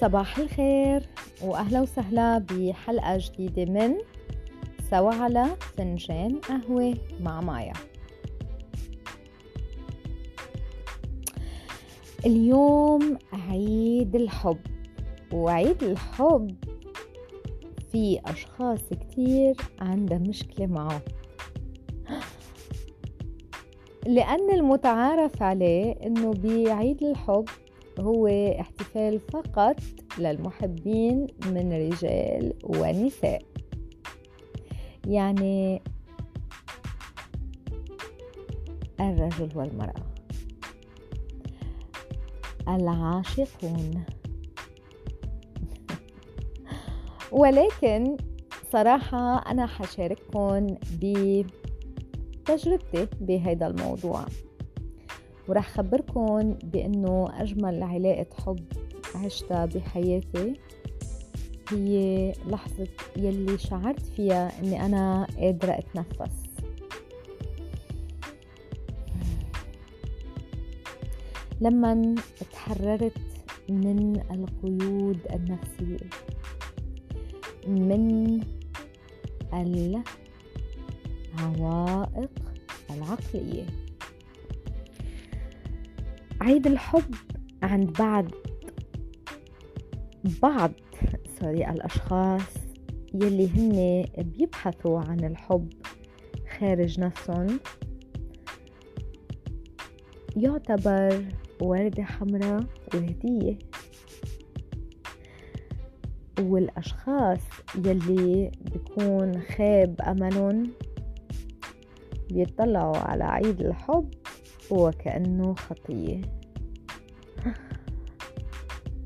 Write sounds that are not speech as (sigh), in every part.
صباح الخير وأهلا وسهلا بحلقة جديدة من سوا على فنجان قهوة مع مايا. اليوم عيد الحب وعيد الحب في أشخاص كتير عندها مشكلة معه. لأن المتعارف عليه إنه بعيد الحب هو احتفال فقط للمحبين من رجال ونساء. يعني الرجل والمرأة. العاشقون. (laughs) ولكن صراحة أنا حشارككم بتجربتي بهذا الموضوع. ورح خبركن بأنه أجمل علاقة حب عشتها بحياتي هي لحظة يلي شعرت فيها أني أنا قادرة أتنفس. لما تحررت من القيود النفسية من العوائق العقلية. عيد الحب عند بعض بعض سوري الأشخاص يلي هن بيبحثوا عن الحب خارج نفسهم. يعتبر وردة حمراء وهدية. والأشخاص يلي بيكون خاب أملهم بيطلعوا على عيد الحب وكأنه خطية.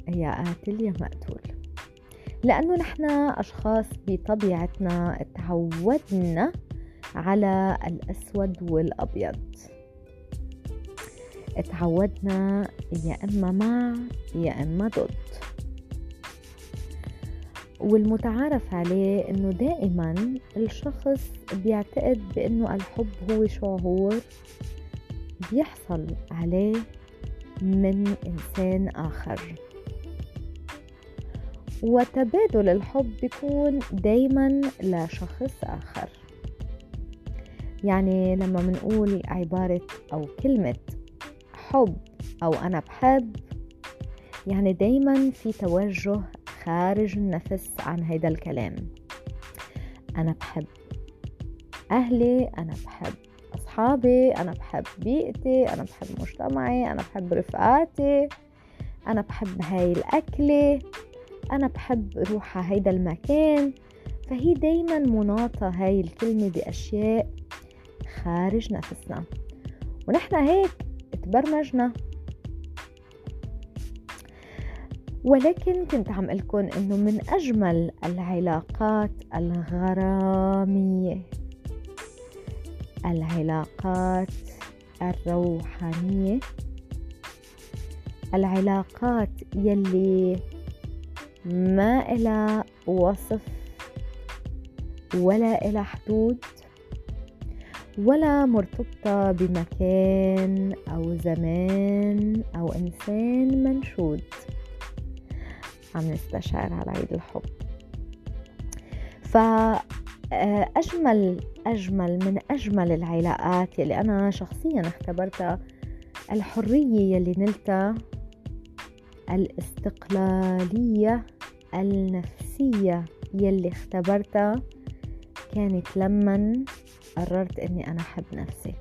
يا قاتل يا مقتول. لأنه نحن أشخاص بطبيعتنا تعودنا على الأسود والأبيض. تعودنا يا إما مع يا إما ضد. والمتعارف عليه إنه دائما الشخص بيعتقد بإنه الحب هو شعور بيحصل عليه من إنسان آخر. وتبادل الحب بيكون دايما لشخص آخر. يعني لما منقول عبارة أو كلمة حب أو أنا بحب يعني دايما في توجه خارج النفس عن هيدا الكلام. أنا بحب أهلي أنا بحب أصحابي أنا بحب بيئتي أنا بحب مجتمعي أنا بحب رفقاتي أنا بحب هاي الأكلة. أنا بحب روح على هيدا المكان فهي دايما مناطة هاي الكلمة بأشياء خارج نفسنا. ونحن هيك تبرمجنا. ولكن كنت عم لكم إنه من أجمل العلاقات الغرامية العلاقات الروحانية العلاقات يلي ما إلى وصف ولا إلى حدود ولا مرتبطة بمكان أو زمان أو إنسان منشود. عم نستشعر على عيد الحب. ف آه، أجمل من أجمل العلاقات يلي أنا شخصيا اختبرتها الحرية يلي نلتها الاستقلالية النفسية يلي اختبرتها كانت لما قررت إني أنا أحب نفسي.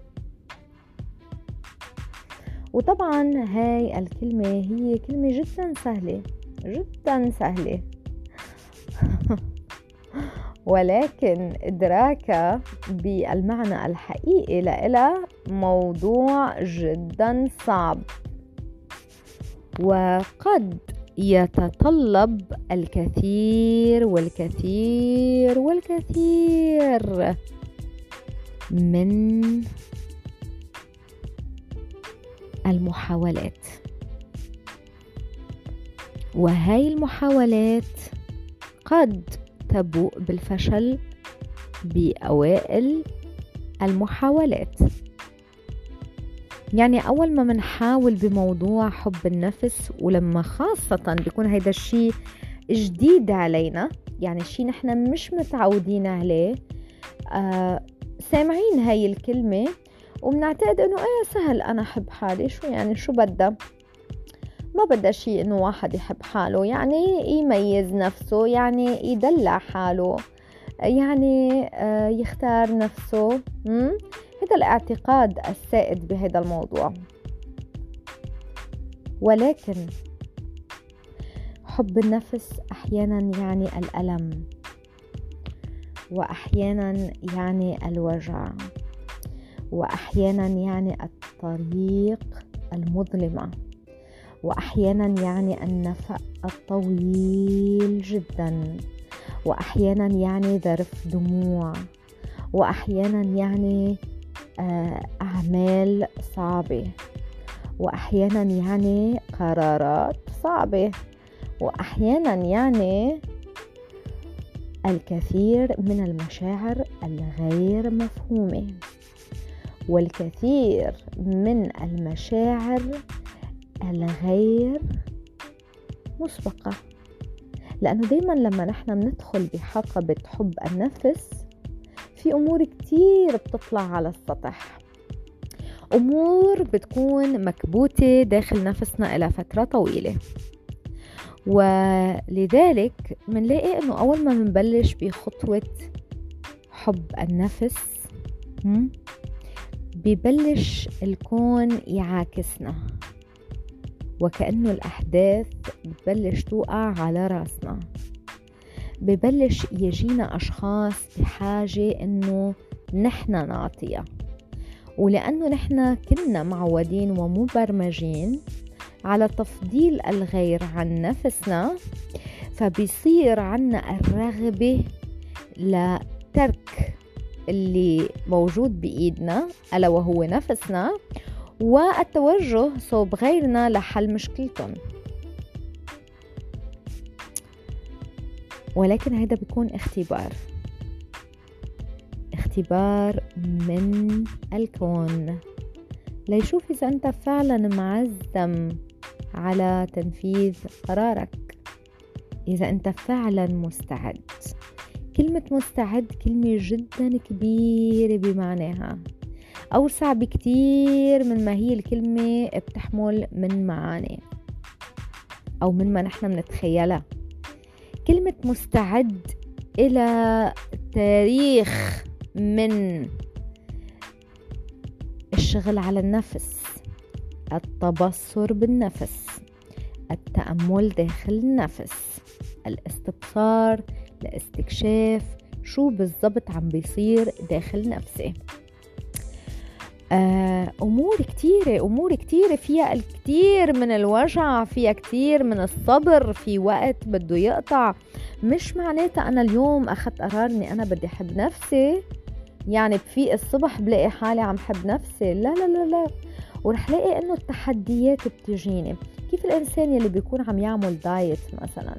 وطبعا هاي الكلمة هي كلمة جدا سهلة جدا سهلة. (laughs) ولكن إدراكها بالمعنى الحقيقي لإلها موضوع جدا صعب. وقد يتطلب الكثير والكثير والكثير من المحاولات. وهي المحاولات قد تبوء بالفشل بأوائل المحاولات. يعني أول ما منحاول بموضوع حب النفس ولما خاصة بيكون هيدا الشيء جديد علينا يعني شيء نحن مش متعودين عليه آه سامعين هاي الكلمة وبنعتقد إنه إيه سهل أنا أحب حالي شو يعني شو بدها؟ ما بدها شيء إنه واحد يحب حاله يعني يميز نفسه يعني يدلع حاله يعني آه، يختار نفسه هذا الاعتقاد السائد بهذا الموضوع. ولكن حب النفس أحيانا يعني الألم واحيانا يعني الوجع واحيانا يعني الطريق المظلمة واحيانا يعني النفق الطويل جدا واحيانا يعني ذرف دموع واحيانا يعني آه، أعمال صعبة. واحيانا يعني قرارات صعبة. واحيانا يعني الكثير من المشاعر الغير مفهومة. والكثير من المشاعر الغير مسبقة. لأنه دايما لما نحن بندخل بحقبة حب النفس في أمور كتير بتطلع على السطح. أمور بتكون مكبوتة داخل نفسنا إلى فترة طويلة. ولذلك منلاقي إنه أول ما منبلش بخطوة حب النفس ببلش الكون يعاكسنا. وكأنه الأحداث بتبلش توقع على رأسنا. ببلش يجينا أشخاص بحاجة إنه نحن نعطيها. ولأنه نحن كنا معودين ومبرمجين على تفضيل الغير عن نفسنا فبيصير عنا الرغبة لترك اللي موجود بإيدنا ألا وهو نفسنا والتوجه صوب غيرنا لحل مشكلتهم. ولكن هذا بيكون اختبار. اختبار من الكون. ليشوف إذا أنت فعلا معزم على تنفيذ قرارك. إذا أنت فعلا مستعد. كلمة مستعد كلمة جدا كبيرة بمعناها. أوسع بكتير من ما هي الكلمة بتحمل من معاني أو من ما نحن بنتخيلها. كلمة مستعد إلى تاريخ من الشغل على النفس التبصر بالنفس التأمل داخل النفس الاستبصار لاستكشاف شو بالضبط عم بيصير داخل نفسي. آه، أمور كتيرة أمور كتيرة فيها الكتير من الوجع فيها كتير من الصبر في وقت بده يقطع. مش معناتها أنا اليوم أخذت قرار إني أنا بدي أحب نفسي. يعني بفيق الصبح بلاقي حالي عم حب نفسي. لا لا لا لا. ورح لاقي إنه التحديات بتجيني. كيف الإنسان يلي بيكون عم يعمل دايت مثلا؟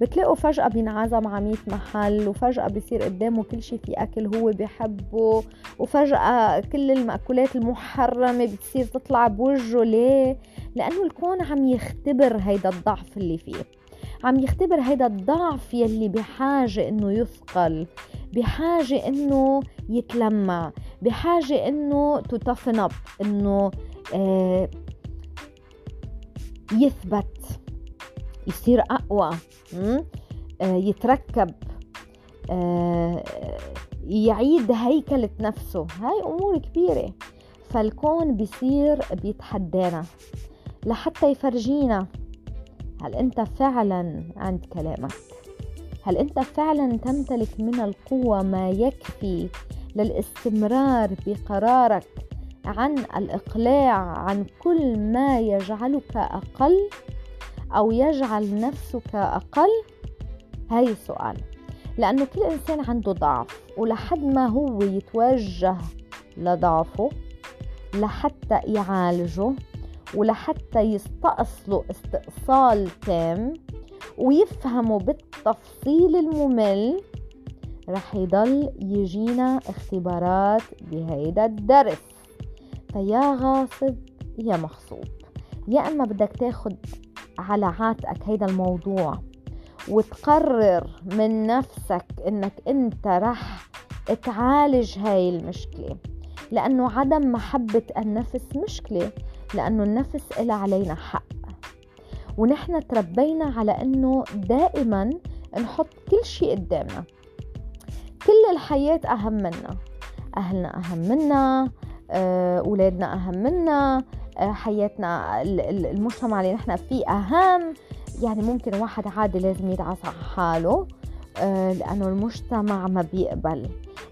بتلاقوا فجأة بينعزم على 100 محل وفجأة بيصير قدامه كل شيء في أكل هو بيحبه وفجأة كل المأكولات المحرمة بتصير تطلع بوجهه. ليه؟ لأنه الكون عم يختبر هيدا الضعف اللي فيه. عم يختبر هيدا الضعف يلي بحاجة إنه يثقل بحاجة إنه يتلمع بحاجة إنه تتفن اب إنه آه يثبت يصير أقوى. آه يتركب آه يعيد هيكلة نفسه. هاي أمور كبيرة. فالكون بيصير بيتحدانا لحتى يفرجينا. هل أنت فعلا عند كلامك؟ هل أنت فعلا تمتلك من القوة ما يكفي للاستمرار بقرارك عن الإقلاع عن كل ما يجعلك أقل؟ أو يجعل نفسك أقل؟ هاي السؤال. لأنه كل إنسان عنده ضعف ولحد ما هو يتوجه لضعفه لحتى يعالجه ولحتى يستأصلوا استئصال تام ويفهموا بالتفصيل الممل رح يضل يجينا اختبارات بهيدا الدرس. فيا غاصب يا مغصوب. يا إما بدك تاخد على عاتقك هيدا الموضوع. وتقرر من نفسك إنك أنت رح تعالج هاي المشكلة. لأنه عدم محبة النفس مشكلة لأنه النفس إلها علينا حق. ونحن تربينا على أنه دائما نحط كل شيء قدامنا. كل الحياة أهم منا. أهلنا أهم منا آه، أولادنا أهم منا حياتنا المجتمع اللي نحن فيه أهم. يعني ممكن واحد عادي لازم يدعس على حاله آه، لأنه المجتمع ما بيقبل.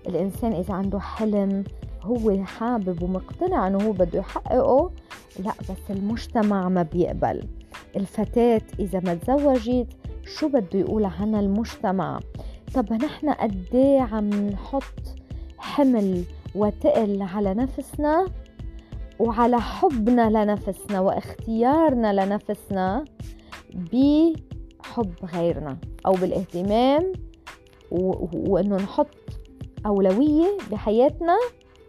الإنسان إذا عنده حلم هو حابب ومقتنع أنه هو بده يحققه لا بس المجتمع ما بيقبل. الفتاة إذا ما تزوجت شو بده يقول عنها المجتمع؟ طب نحن قديه عم نحط حمل وتقل على نفسنا؟ وعلى حبنا لنفسنا واختيارنا لنفسنا بحب غيرنا أو بالاهتمام وإنه نحط أولوية بحياتنا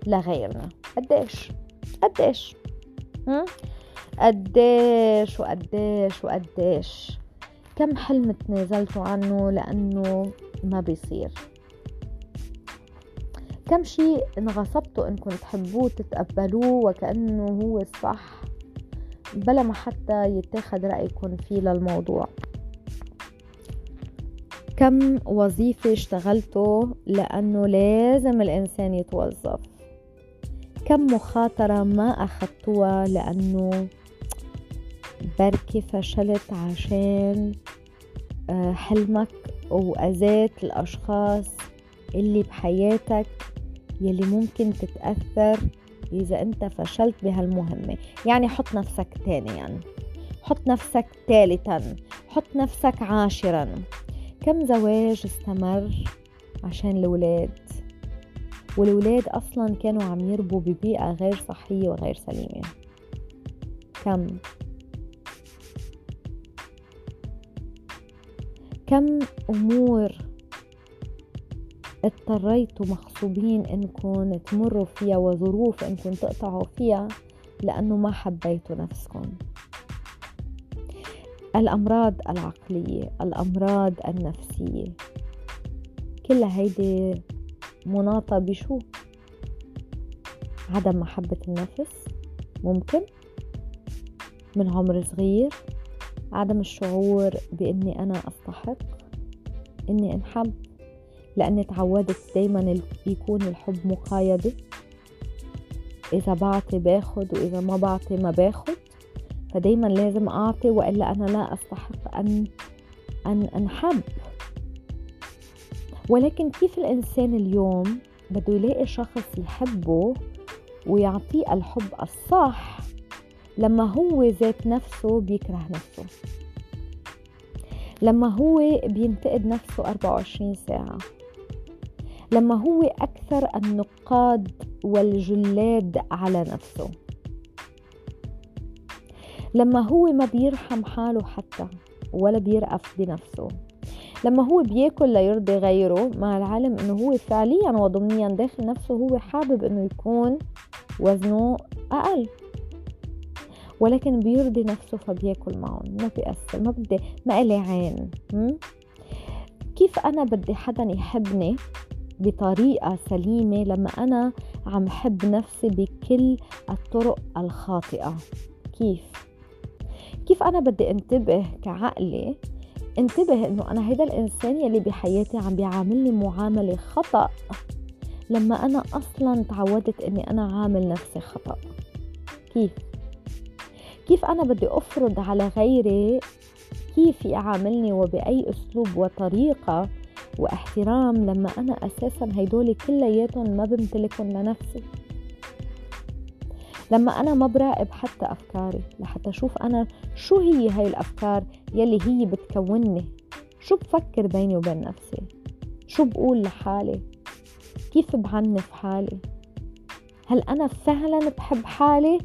لغيرنا. قديش؟ قديش؟ قديش وقديش وقديش؟ كم حلم تنازلتوا عنه لأنه ما بيصير؟ كم شيء انغصبتوا إنكم تحبوه تتقبلوه وكأنه هو الصح بلا ما حتى يتاخد رأيكم فيه للموضوع. كم وظيفة اشتغلتوا لأنه لازم الإنسان يتوظف؟ كم مخاطرة ما أخدتوها لأنه بركي فشلت عشان آه، حلمك وأذيت الأشخاص اللي بحياتك؟ يلي ممكن تتأثر إذا أنت فشلت بهالمهمة. يعني حط نفسك ثانيا. حط نفسك ثالثا حط نفسك عاشرا. كم زواج استمر عشان الولاد والولاد أصلا كانوا عم يربوا ببيئة غير صحية وغير سليمة. كم؟ كم أمور اضطريتوا مغصوبين انكم تمروا فيها وظروف انكم تقطعوا فيها لأنه ما حبيتوا نفسكم. الأمراض العقلية الأمراض النفسية. كلها هيدي مناطة بشو؟ عدم محبة النفس ممكن. من عمر صغير عدم الشعور بإني أنا أستحق إني أنحب. لاني تعودت دايما يكون الحب مقايضة إذا بعطي باخد وإذا ما بعطي ما باخد. فدايما لازم أعطي وإلا أنا لا أستحق ان أن أنحب. ولكن كيف الإنسان اليوم بده يلاقي شخص يحبه ويعطيه الحب الصح لما هو ذات نفسه بيكره نفسه؟ لما هو بينتقد نفسه 24 ساعة. لما هو أكثر النقاد والجلاد على نفسه. لما هو ما بيرحم حاله حتى ولا بيرأف بنفسه. لما هو بياكل ليرضي غيره مع العلم إنه هو فعليا وضمنيا داخل نفسه هو حابب إنه يكون وزنه أقل. ولكن بيرضي نفسه فبياكل معهم. ما بيأثر ما بدي ما إلي عين. كيف أنا بدي حدا يحبني بطريقة سليمة لما أنا عم حب نفسي بكل الطرق الخاطئة. كيف؟ كيف أنا بدي انتبه كعقلي؟ انتبه إنه أنا هيدا الإنسان يلي بحياتي عم بيعاملني معاملة خطأ لما أنا أصلا تعودت إني أنا عامل نفسي خطأ. كيف؟ كيف أنا بدي أفرض على غيري كيف يعاملني وبأي أسلوب وطريقة واحترام لما أنا أساسا هيدول كلياتهم ما بمتلكهم لنفسي. لما أنا ما براقب حتى أفكاري لحتى أشوف أنا شو هي هاي الأفكار يلي هي بتكونني. شو بفكر بيني وبين نفسي؟ شو بقول لحالي؟ كيف بعنف حالي؟ هل أنا فعلا بحب حالي؟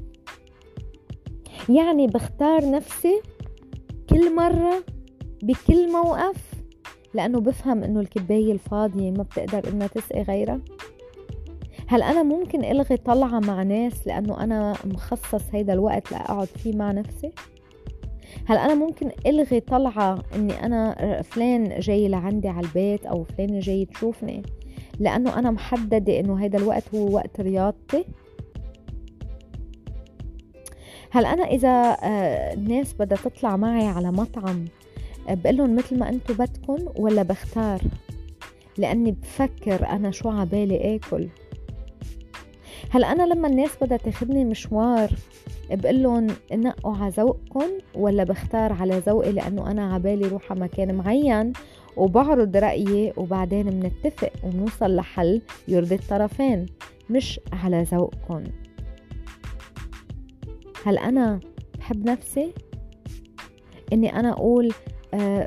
يعني بختار نفسي كل مرة بكل موقف لأنه بفهم إنه الكباية الفاضية ما بتقدر إنها تسقي غيرها؟ هل أنا ممكن ألغي طلعة مع ناس لأنه أنا مخصص هيدا الوقت لأقعد فيه مع نفسي؟ هل أنا ممكن ألغي طلعة إني أنا فلان جاي لعندي على البيت أو فلان جاي تشوفني لأنه أنا محددة إنه هيدا الوقت هو وقت رياضتي؟ هل أنا إذا آه، الناس بدها تطلع معي على مطعم بقول لهم مثل ما أنتم بدكم ولا بختار؟ لأني بفكر أنا شو عبالي آكل. هل أنا لما الناس بدها تاخدني مشوار بقول لهم نقوا على ذوقكم ولا بختار على ذوقي لأنه أنا عبالي روح على مكان معين؟ وبعرض رأيي وبعدين بنتفق وبنوصل لحل يرضي الطرفين مش على ذوقكم هل أنا بحب نفسي؟ إني أنا أقول آه،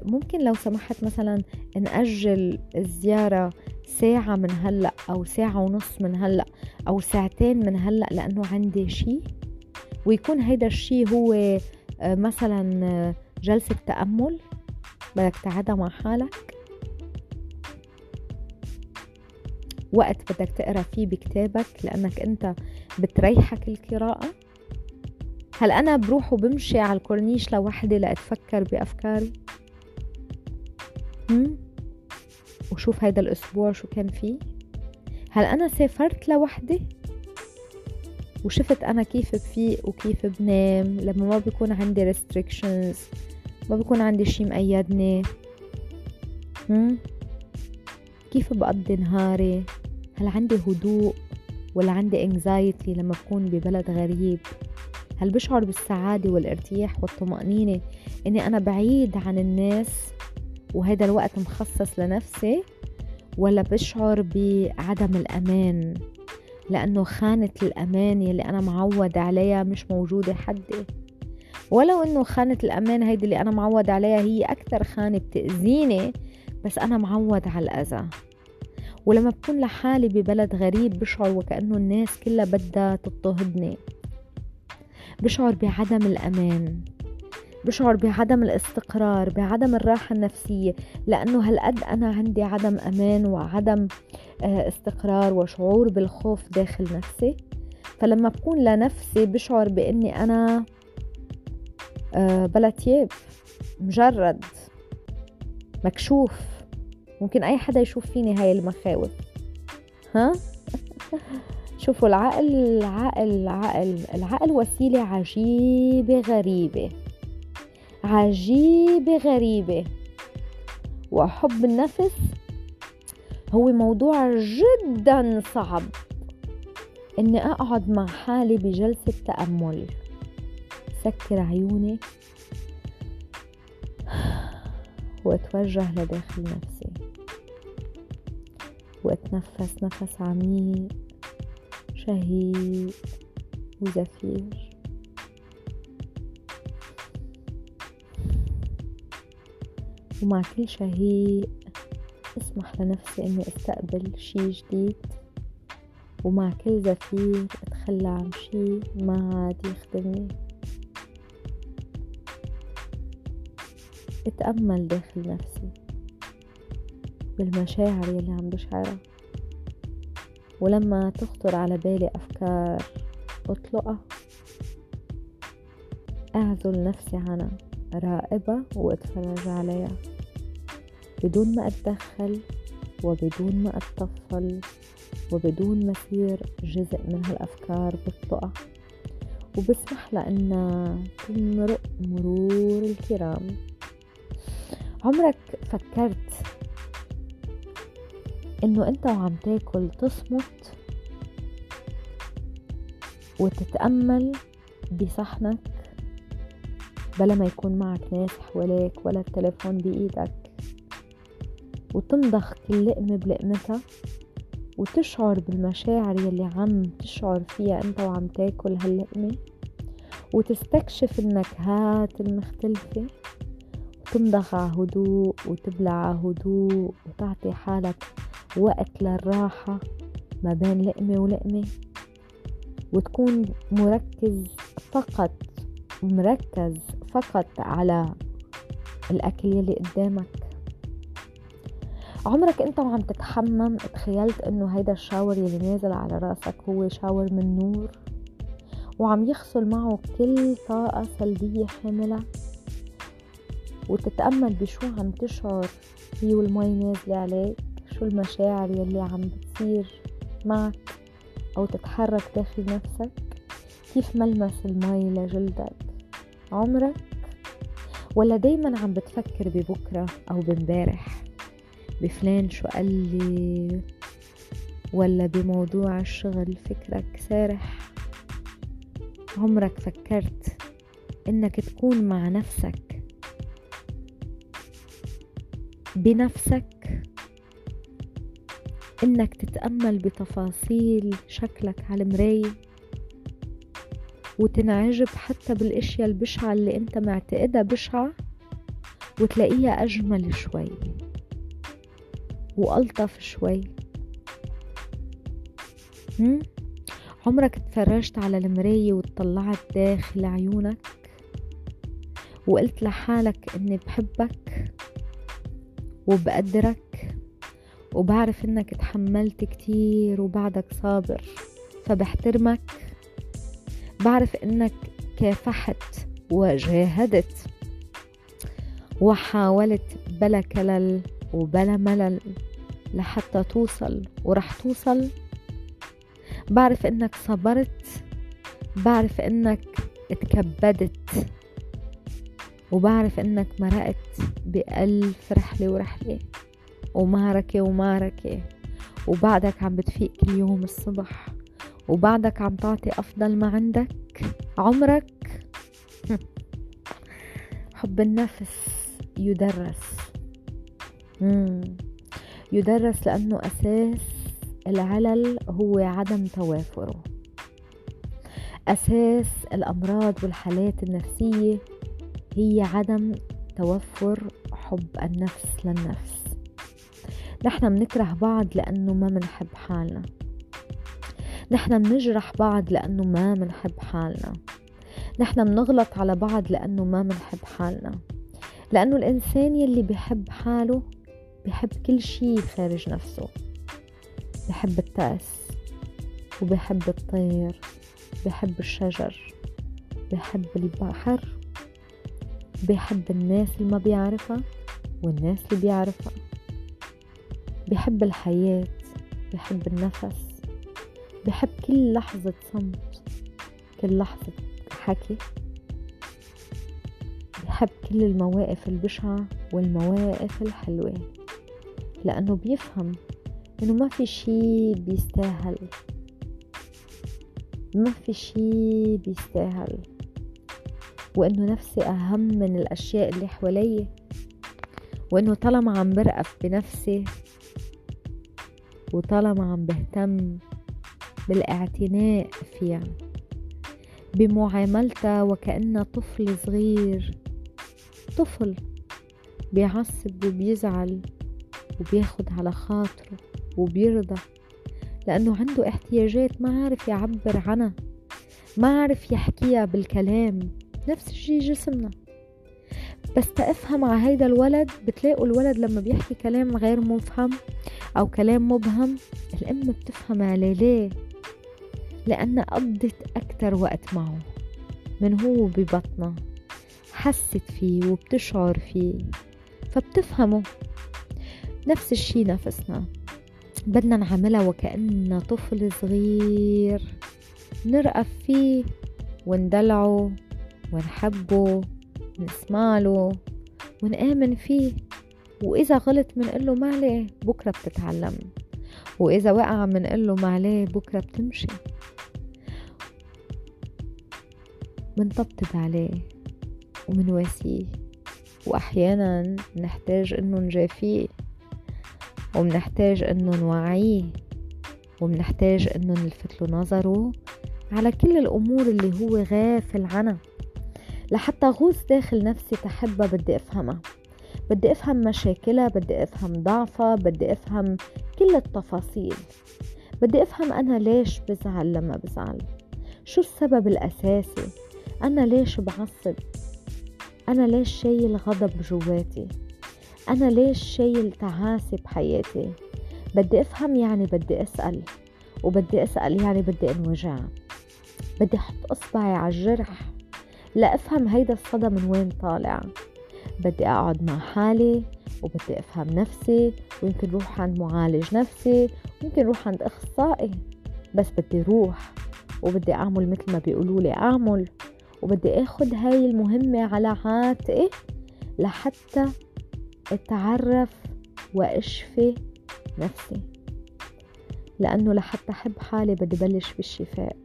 ممكن لو سمحت مثلا نأجل الزيارة ساعة من هلأ أو ساعة ونص من هلأ أو ساعتين من هلأ لأنه عندي شي. ويكون هيدا الشي هو آه، مثلا آه، جلسة تأمل. بدك تقعدها مع حالك. وقت بدك تقرأ فيه بكتابك لأنك أنت بتريحك القراءة. هل أنا بروح وبمشي على الكورنيش لوحدي لأتفكر بأفكاري؟ وشوف هيدا الأسبوع شو كان فيه؟ هل أنا سافرت لوحدي؟ وشفت أنا كيف بفيق وكيف بنام لما ما بيكون عندي restrictions ما بيكون عندي شي مقيدني؟ كيف بقضي نهاري هل عندي هدوء ولا عندي anxiety لما بكون ببلد غريب هل بشعر بالسعادة والارتياح والطمأنينة إني أنا بعيد عن الناس وهذا الوقت مخصص لنفسي ولا بشعر بعدم الأمان؟ لأنه خانة الأمان يلي أنا معود عليها مش موجودة حدي. ولو إنه خانة الأمان هيدي اللي أنا معود عليها هي أكثر خانة بتأذيني بس أنا معود على الأذى. ولما بكون لحالي ببلد غريب بشعر وكأنه الناس كلها بدها تضطهدني. بشعر بعدم الأمان. بشعر بعدم الاستقرار بعدم الراحة النفسية لأنه هالقد أنا عندي عدم أمان وعدم آه، استقرار وشعور بالخوف داخل نفسي. فلما بكون لنفسي بشعر بإني أنا آه، بلا تياب مجرد مكشوف. ممكن أي حدا يشوف فيني هاي المخاوف. ها؟ (laughs) شوفوا العقل العقل العقل العقل وسيلة عجيبة غريبة. عجيبة غريبة. وحب النفس هو موضوع جدا صعب. إني أقعد مع حالي بجلسة تأمل. سكر عيوني. وأتوجه لداخل نفسي. وأتنفس نفس عميق شهيق وزفير. ومع كل شهيق أسمح لنفسي إني أستقبل شي جديد. ومع كل زفير أتخلى عن شي ما عاد يخدمني. أتأمل داخل نفسي بالمشاعر يلي عم بشعرها. ولما تخطر على بالي أفكار أطلقها أعزل نفسي عنها راقبة وأتفرج عليها. بدون ما أتدخل وبدون ما أتطفل وبدون ما أصير جزء من هالأفكار بطلقها وبسمح لها إنها تمرق مرور الكرام. عمرك فكرت إنه أنت وعم تاكل تصمت وتتأمل بصحنك بلا ما يكون معك ناس حواليك ولا التليفون بإيدك؟ وتمضخ كل لقمة بلقمتها وتشعر بالمشاعر يلي عم تشعر فيها أنت وعم تاكل هاللقمة وتستكشف النكهات المختلفة. وتمضغ على هدوء وتبلع على هدوء وتعطي حالك وقت للراحة ما بين لقمة ولقمة وتكون مركز فقط مركز فقط على الأكل يلي قدامك. عمرك انت وعم تتحمم تخيلت انه هيدا الشاور يلي نازل على رأسك هو شاور من نور؟ وعم يغسل معه كل طاقة سلبية حاملة؟ وتتأمل بشو عم تشعر فيه والمي نازلة عليك؟ شو المشاعر يلي عم بتصير معك أو تتحرك داخل نفسك؟ كيف ملمس المي لجلدك؟ عمرك؟ ولا دايما عم بتفكر ببكرة أو بمبارح؟ بفلان شو قال لي؟ ولا بموضوع الشغل فكرك سارح؟ عمرك فكرت إنك تكون مع نفسك؟ بنفسك؟ إنك تتأمل بتفاصيل شكلك على المراية؟ وتنعجب حتى بالأشياء البشعة اللي أنت معتقدها بشعة؟ وتلاقيها أجمل شوي. وألطف شوي؟ عمرك تفرجت على المراية وتطلعت داخل عيونك؟ وقلت لحالك إني بحبك وبقدرك؟ وبعرف إنك تحملت كتير وبعدك صابر فبحترمك؟ بعرف إنك كافحت وجاهدت وحاولت بلا كلل وبلا ملل لحتى توصل ورح توصل. بعرف إنك صبرت بعرف إنك اتكبدت وبعرف إنك مرقت بألف رحلة ورحلة ومعركة ومعركة. وبعدك عم بتفيق كل يوم الصبح وبعدك عم تعطي أفضل ما عندك عمرك. (laughs) حب النفس يدرس. يدرس لأنه أساس العلل هو عدم توافره. أساس الأمراض والحالات النفسية هي عدم توفر حب النفس للنفس. نحن منكره بعض لأنه ما منحب حالنا. نحن منجرح بعض لأنه ما منحب حالنا. نحن منغلط على بعض لأنه ما منحب حالنا. لأنه الإنسان يلي بحب حاله بحب كل شي خارج نفسه. بحب التأس وبحب الطير بحب الشجر بحب البحر بحب الناس اللي ما بيعرفها والناس اللي بيعرفها. بحب الحياة بحب النفس. بحب كل لحظة صمت كل لحظة حكي. بحب كل المواقف البشعة والمواقف الحلوة. لأنه بيفهم إنه ما في شي بيستاهل. ما في شي بيستاهل. وإنه نفسي أهم من الأشياء اللي حوالي. وإنه طالما عم برقف بنفسي وطالما عم بهتم بالاعتناء فيها بمعاملتها وكأنها طفل صغير طفل بيعصب وبيزعل. وبياخد على خاطره وبيرضى لأنه عنده احتياجات ما عارف يعبر عنها ما عارف يحكيها بالكلام نفس الشي جسمنا. بس تفهم على هيدا الولد بتلاقوا الولد لما بيحكي كلام غير مفهم أو كلام مبهم الأم بتفهم عليه ليه؟ لأن قضت أكتر وقت معه من هو ببطنه حست فيه وبتشعر فيه فبتفهمه. نفس الشي نفسنا. بدنا نعملها وكأننا طفل صغير. نرقف فيه وندلعه ونحبه نسمع له ونآمن فيه. وإذا غلط منقله ما عليه بكرة بتتعلم. وإذا وقع منقله ما عليه بكرة بتمشي. منطبطب عليه ومنواسيه وأحيانا نحتاج إنه نجافيه. ومنحتاج إنه نوعيه ومنحتاج إنه نلفت له نظره على كل الأمور اللي هو غافل عنها لحتى غوص داخل نفسي تحبها بدي أفهمها. بدي أفهم مشاكلها بدي أفهم ضعفها بدي أفهم كل التفاصيل. بدي أفهم أنا ليش بزعل لما بزعل. شو السبب الأساسي؟ أنا ليش بعصب؟ أنا ليش شايل غضب جواتي؟ أنا ليش شايل تعاسة بحياتي؟ بدي أفهم يعني بدي أسأل وبدي أسأل يعني بدي أنوجع. بدي أحط إصبعي على الجرح لأفهم هيدا الصدى من وين طالع. بدي أقعد مع حالي وبدي أفهم نفسي ويمكن روح عند معالج نفسي ويمكن روح عند أخصائي. بس بدي روح وبدي أعمل مثل ما بيقولوا لي أعمل. وبدي أخد هاي المهمة على عاتقي لحتى أتعرف وأشفي نفسي. لأنه لحتى أحب حالي بدي بلش بالشفاء.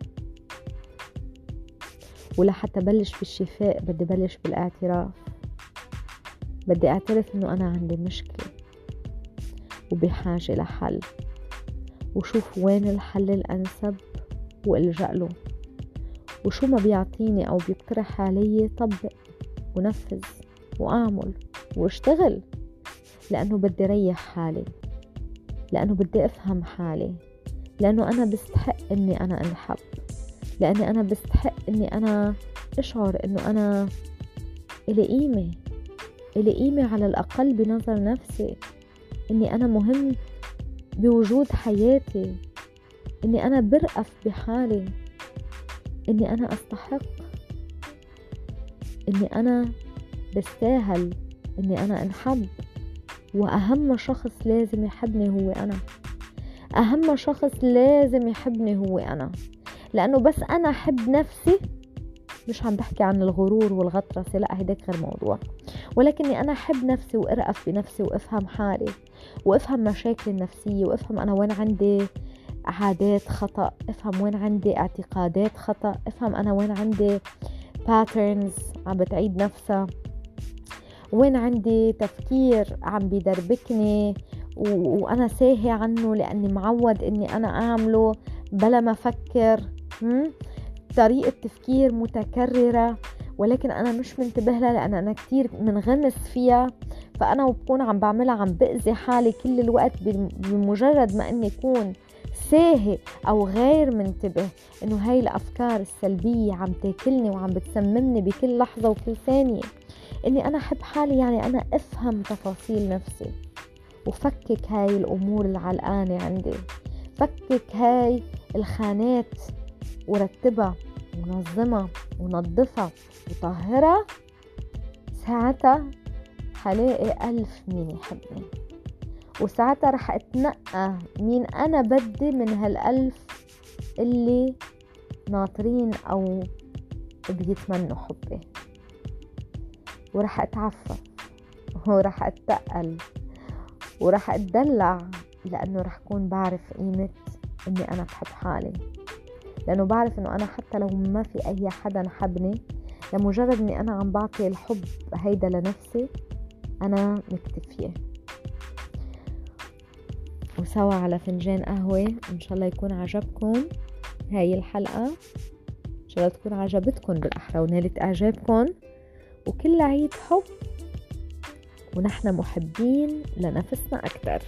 ولحتى بلش بالشفاء بدي بلش بالاعتراف. بدي أعترف إنه أنا عندي مشكلة وبحاجة لحل. وشوف وين الحل الأنسب وألجأ له. وشو ما بيعطيني أو بيقترح علي طبق ونفذ. وأعمل واشتغل لأنه بدي ريح حالي لأنه بدي أفهم حالي لأنه أنا بستحق إني أنا أنحب لأني أنا بستحق إني أنا أشعر إنه أنا إلي قيمة إلي قيمة على الأقل بنظر نفسي إني أنا مهم بوجود حياتي إني أنا برأف بحالي إني أنا أستحق إني أنا بستاهل إني أنا أنحب وأهم شخص لازم يحبني هو أنا. أهم شخص لازم يحبني هو أنا. لأنه بس أنا أحب نفسي مش عم بحكي عن الغرور والغطرسة لا هيداك غير موضوع. ولكني أنا أحب نفسي وأرأف بنفسي وأفهم حالي وأفهم مشاكلي النفسية وأفهم أنا وين عندي عادات خطأ أفهم وين عندي اعتقادات خطأ أفهم أنا وين عندي باترنز عم بتعيد نفسها. وين عندي تفكير عم بيدربكني وأنا ساهي عنه لأني معود إني أنا أعمله بلا ما أفكر طريقة تفكير متكررة ولكن أنا مش منتبه لها لأن أنا كتير منغمس فيها فأنا وبكون عم بعملها عم بأذي حالي كل الوقت بمجرد ما أني أكون ساهي أو غير منتبه إنه هاي الأفكار السلبية عم تاكلني وعم بتسممني بكل لحظة وكل ثانية. إني أنا أحب حالي يعني أنا أفهم تفاصيل نفسي. وفكك هاي الأمور العلقانة عندي. فكك هاي الخانات ورتبها ونظمها ونظفها وطهرها. ساعتها حلاقي ألف مين يحبني وساعتها رح أتنقى مين أنا بدي من هالألف اللي ناطرين أو بيتمنوا حبي. ورح أتعفف ورح أتقل ورح أتدلع لأنه رح كون بعرف قيمة إني أنا بحب حالي. لأنه بعرف إنه أنا حتى لو ما في أي حدا حبني لمجرد إني أنا عم بعطي الحب هيدا لنفسي أنا مكتفية. وسوا على فنجان قهوة إن شاء الله يكون عجبكم هاي الحلقة. إن شاء الله تكون عجبتكم بالأحرى ونالت إعجابكم. وكل عيد حب ونحن محبين لنفسنا أكثر